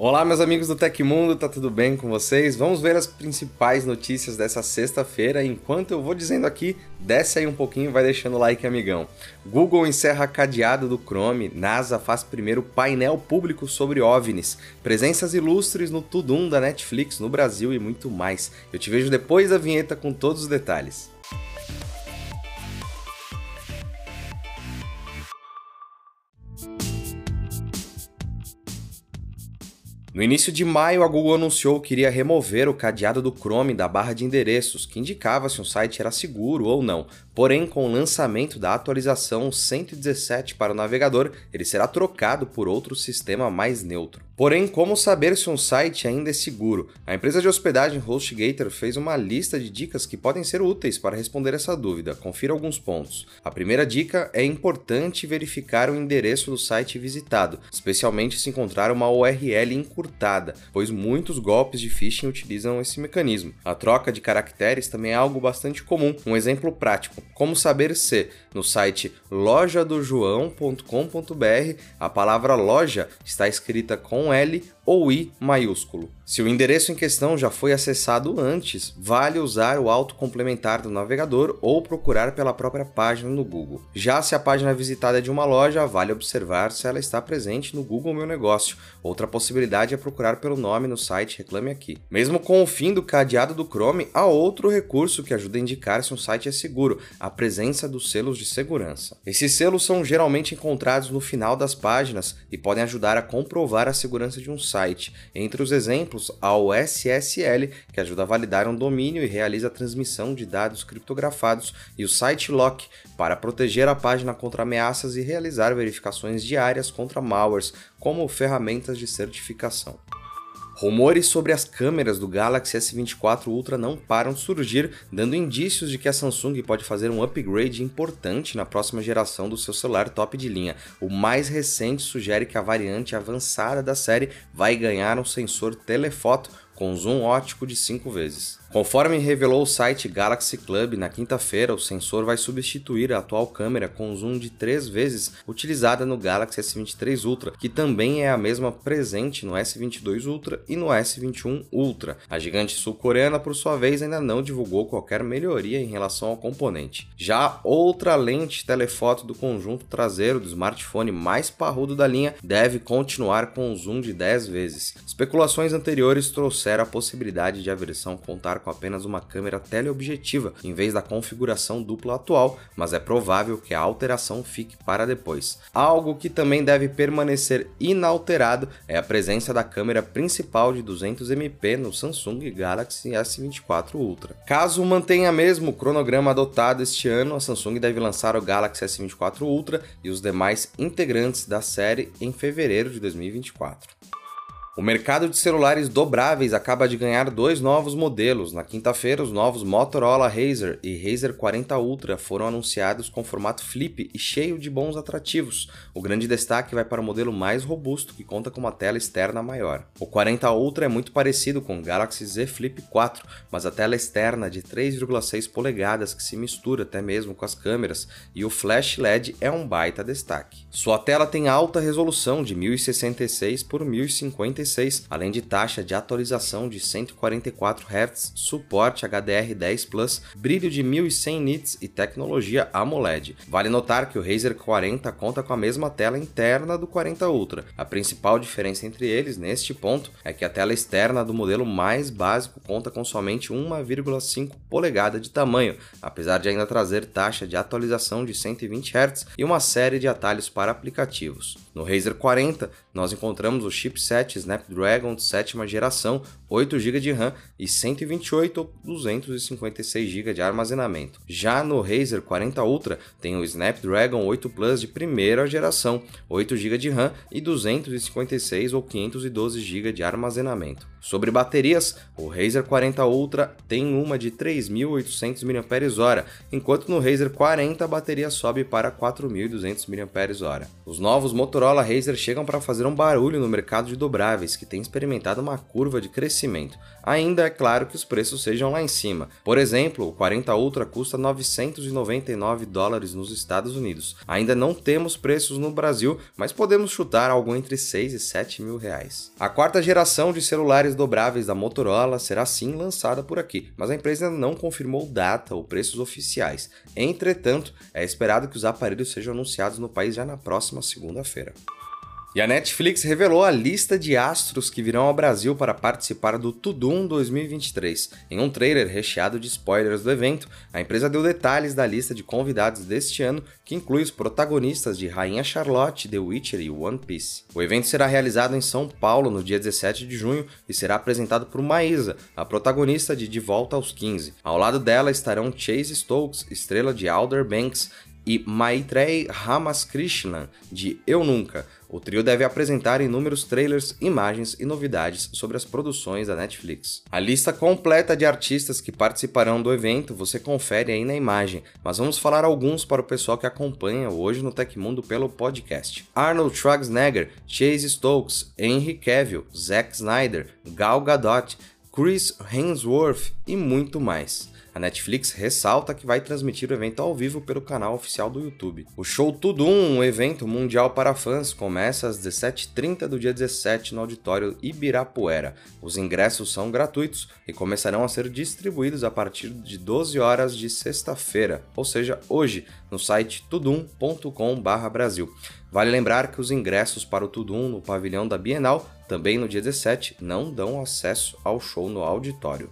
Olá, meus amigos do Tecmundo, tá tudo bem com vocês? Vamos ver as principais notícias dessa sexta-feira. Enquanto eu vou dizendo aqui, desce aí um pouquinho e vai deixando o like, amigão. Google encerra cadeado do Chrome, NASA faz primeiro painel público sobre OVNIs, presenças ilustres no Tudum da Netflix no Brasil e muito mais. Eu te vejo depois da vinheta com todos os detalhes. No início de maio, a Google anunciou que iria remover o cadeado do Chrome da barra de endereços, que indicava se um site era seguro ou não. Porém, com o lançamento da atualização 117 para o navegador, ele será trocado por outro sistema mais neutro. Porém, como saber se um site ainda é seguro? A empresa de hospedagem HostGator fez uma lista de dicas que podem ser úteis para responder essa dúvida. Confira alguns pontos. A primeira dica é importante verificar o endereço do site visitado, especialmente se encontrar uma URL encurtada, pois muitos golpes de phishing utilizam esse mecanismo. A troca de caracteres também é algo bastante comum. Um exemplo prático: como saber se no site lojadojoão.com.br a palavra loja está escrita com L ou I maiúsculo. Se o endereço em questão já foi acessado antes, vale usar o auto complementar do navegador ou procurar pela própria página no Google. Já se a página visitada é de uma loja, vale observar se ela está presente no Google Meu Negócio. Outra possibilidade é procurar pelo nome no site Reclame Aqui. Mesmo com o fim do cadeado do Chrome, há outro recurso que ajuda a indicar se um site é seguro, a presença dos selos de segurança. Esses selos são geralmente encontrados no final das páginas e podem ajudar a comprovar a segurança de um site site. Entre os exemplos, há o SSL, que ajuda a validar um domínio e realiza a transmissão de dados criptografados, e o SiteLock, para proteger a página contra ameaças e realizar verificações diárias contra malwares, como ferramentas de certificação. Rumores sobre as câmeras do Galaxy S24 Ultra não param de surgir, dando indícios de que a Samsung pode fazer um upgrade importante na próxima geração do seu celular top de linha. O mais recente sugere que a variante avançada da série vai ganhar um sensor telefoto com zoom ótico de 5 vezes. Conforme revelou o site Galaxy Club na quinta-feira, o sensor vai substituir a atual câmera com zoom de 3 vezes utilizada no Galaxy S23 Ultra, que também é a mesma presente no S22 Ultra e no S21 Ultra. A gigante sul-coreana, por sua vez, ainda não divulgou qualquer melhoria em relação ao componente. Já outra lente telefoto do conjunto traseiro do smartphone mais parrudo da linha deve continuar com zoom de 10 vezes. Especulações anteriores trouxeram a possibilidade de a versão contar com apenas uma câmera teleobjetiva em vez da configuração dupla atual, mas é provável que a alteração fique para depois. Algo que também deve permanecer inalterado é a presença da câmera principal de 200MP no Samsung Galaxy S24 Ultra. Caso mantenha mesmo o cronograma adotado este ano, a Samsung deve lançar o Galaxy S24 Ultra e os demais integrantes da série em fevereiro de 2024. O mercado de celulares dobráveis acaba de ganhar dois novos modelos. Na quinta-feira, os novos Motorola Razr e Razr 40 Ultra foram anunciados com formato flip e cheio de bons atrativos. O grande destaque vai para o modelo mais robusto, que conta com uma tela externa maior. O 40 Ultra é muito parecido com o Galaxy Z Flip 4, mas a tela externa de 3,6 polegadas que se mistura até mesmo com as câmeras, e o flash LED é um baita destaque. Sua tela tem alta resolução de 1066 por 1056 além de taxa de atualização de 144 Hz, suporte HDR10 Plus, brilho de 1100 nits e tecnologia AMOLED. Vale notar que o Razer 40 conta com a mesma tela interna do 40 Ultra. A principal diferença entre eles neste ponto é que a tela externa do modelo mais básico conta com somente 1,5 polegada de tamanho, apesar de ainda trazer taxa de atualização de 120 Hz e uma série de atalhos para aplicativos. No Razer 40, nós encontramos o chipset Snapdragon de sétima geração, 8 GB de RAM e 128 ou 256 GB de armazenamento. Já no Razer 40 Ultra tem o Snapdragon 8 Plus de primeira geração, 8 GB de RAM e 256 ou 512 GB de armazenamento. Sobre baterias, o Razer 40 Ultra tem uma de 3.800 mAh, enquanto no Razer 40 a bateria sobe para 4.200 mAh. Os novos Motorola Razer chegam para fazer fizeram barulho no mercado de dobráveis, que tem experimentado uma curva de crescimento. Ainda é claro que os preços sejam lá em cima. Por exemplo, o 40 Ultra custa 999 dólares nos Estados Unidos. Ainda não temos preços no Brasil, mas podemos chutar algo entre 6 e 7 mil reais. A quarta geração de celulares dobráveis da Motorola será sim lançada por aqui, mas a empresa não confirmou data ou preços oficiais. Entretanto, é esperado que os aparelhos sejam anunciados no país já na próxima segunda-feira. E a Netflix revelou a lista de astros que virão ao Brasil para participar do Tudum 2023. Em um trailer recheado de spoilers do evento, a empresa deu detalhes da lista de convidados deste ano, que inclui os protagonistas de Rainha Charlotte, The Witcher e One Piece. O evento será realizado em São Paulo no dia 17 de junho e será apresentado por Maísa, a protagonista de De Volta aos 15. Ao lado dela estarão Chase Stokes, estrela de Outer Banks, e Maitreyi Ramakrishnan, de Eu Nunca. O trio deve apresentar inúmeros trailers, imagens e novidades sobre as produções da Netflix. A lista completa de artistas que participarão do evento você confere aí na imagem, mas vamos falar alguns para o pessoal que acompanha hoje no Tecmundo pelo podcast. Arnold Schwarzenegger, Chase Stokes, Henry Cavill, Zack Snyder, Gal Gadot, Chris Hemsworth e muito mais. A Netflix ressalta que vai transmitir o evento ao vivo pelo canal oficial do YouTube. O show Tudum, um evento mundial para fãs, começa às 17h30 do dia 17 no auditório Ibirapuera. Os ingressos são gratuitos e começarão a ser distribuídos a partir de 12 horas de sexta-feira, ou seja, hoje, no site tudum.com/brasil. Vale lembrar que os ingressos para o Tudum no pavilhão da Bienal, também no dia 17, não dão acesso ao show no auditório.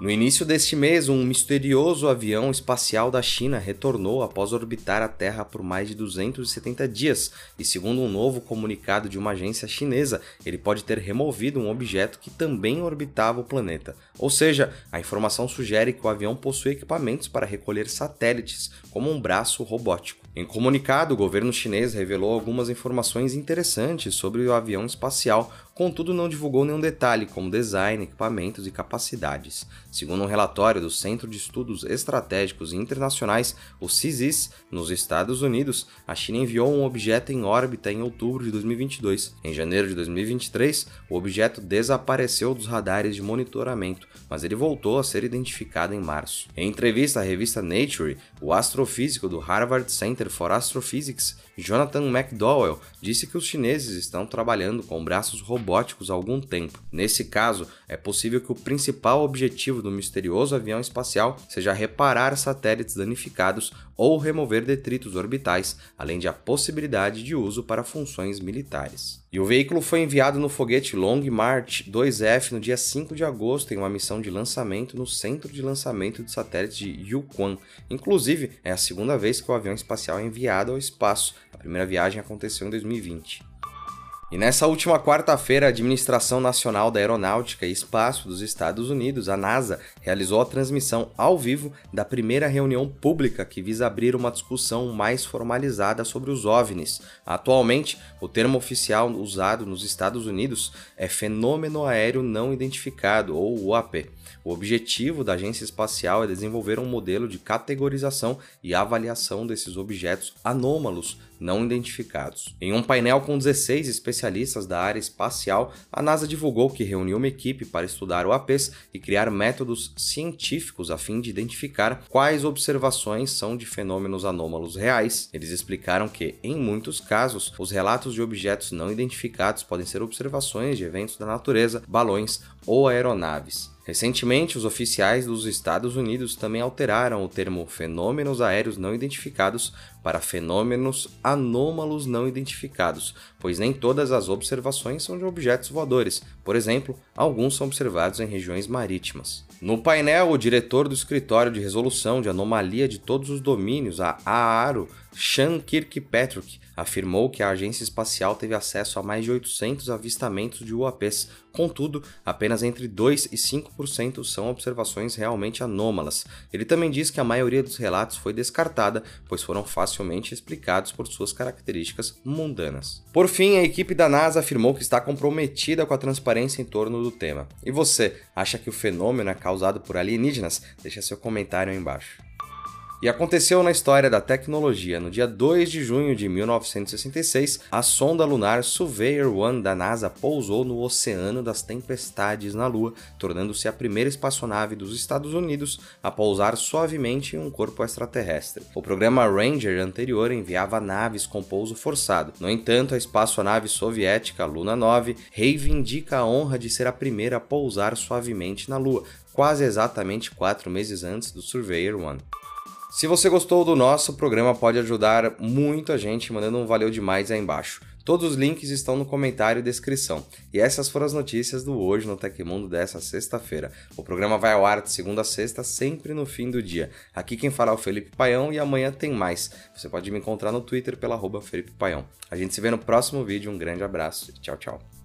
No início deste mês, um misterioso avião espacial da China retornou após orbitar a Terra por mais de 270 dias, e segundo um novo comunicado de uma agência chinesa, ele pode ter removido um objeto que também orbitava o planeta. Ou seja, a informação sugere que o avião possui equipamentos para recolher satélites, como um braço robótico. Em comunicado, o governo chinês revelou algumas informações interessantes sobre o avião espacial, contudo não divulgou nenhum detalhe, como design, equipamentos e capacidades. Segundo um relatório do Centro de Estudos Estratégicos Internacionais, o CISIS, nos Estados Unidos, a China enviou um objeto em órbita em outubro de 2022. Em janeiro de 2023, o objeto desapareceu dos radares de monitoramento, mas ele voltou a ser identificado em março. Em entrevista à revista Nature, o astrofísico do Harvard Center for Astrophysics, Jonathan McDowell, disse que os chineses estão trabalhando com braços robóticos há algum tempo. Nesse caso, é possível que o principal objetivo do misterioso avião espacial seja reparar satélites danificados ou remover detritos orbitais, além de a possibilidade de uso para funções militares. E o veículo foi enviado no foguete Long March 2F no dia 5 de agosto em uma missão de lançamento no Centro de Lançamento de Satélites de Yukon. Inclusive, é a segunda vez que o avião espacial é enviado ao espaço. A primeira viagem aconteceu em 2020. E nessa última quarta-feira, a Administração Nacional da Aeronáutica e Espaço dos Estados Unidos, a NASA, realizou a transmissão ao vivo da primeira reunião pública que visa abrir uma discussão mais formalizada sobre os OVNIs. Atualmente, o termo oficial usado nos Estados Unidos é Fenômeno Aéreo Não Identificado, ou UAP. O objetivo da agência espacial é desenvolver um modelo de categorização e avaliação desses objetos anômalos não identificados. Em um painel com 16 especialistas da área espacial, a NASA divulgou que reuniu uma equipe para estudar o APs e criar métodos científicos a fim de identificar quais observações são de fenômenos anômalos reais. Eles explicaram que, em muitos casos, os relatos de objetos não identificados podem ser observações de eventos da natureza, balões ou aeronaves. Recentemente, os oficiais dos Estados Unidos também alteraram o termo fenômenos aéreos não identificados para fenômenos anômalos não identificados, pois nem todas as observações são de objetos voadores. Por exemplo, alguns são observados em regiões marítimas. No painel, o diretor do Escritório de Resolução de Anomalia de Todos os Domínios, a AARO, Sean Kirkpatrick, afirmou que a agência espacial teve acesso a mais de 800 avistamentos de UAPs, contudo, apenas entre 2 e 5% são observações realmente anômalas. Ele também diz que a maioria dos relatos foi descartada, pois foram facilmente explicados por suas características mundanas. Por fim, a equipe da NASA afirmou que está comprometida com a transparência em torno do tema. E você, acha que o fenômeno é causado por alienígenas? Deixa seu comentário aí embaixo. E aconteceu na história da tecnologia. No dia 2 de junho de 1966, a sonda lunar Surveyor 1 da NASA pousou no Oceano das Tempestades na Lua, tornando-se a primeira espaçonave dos Estados Unidos a pousar suavemente em um corpo extraterrestre. O programa Ranger anterior enviava naves com pouso forçado. No entanto, a espaçonave soviética Luna 9 reivindica a honra de ser a primeira a pousar suavemente na Lua, quase exatamente quatro meses antes do Surveyor 1. Se você gostou do nosso programa, pode ajudar muito a gente mandando um valeu demais aí embaixo. Todos os links estão no comentário e descrição. E essas foram as notícias do Hoje no Tecmundo dessa sexta-feira. O programa vai ao ar de segunda a sexta, sempre no fim do dia. Aqui quem fala é o Felipe Paião e amanhã tem mais. Você pode me encontrar no Twitter pela arroba Felipe Paião. A gente se vê no próximo vídeo, um grande abraço e tchau, tchau.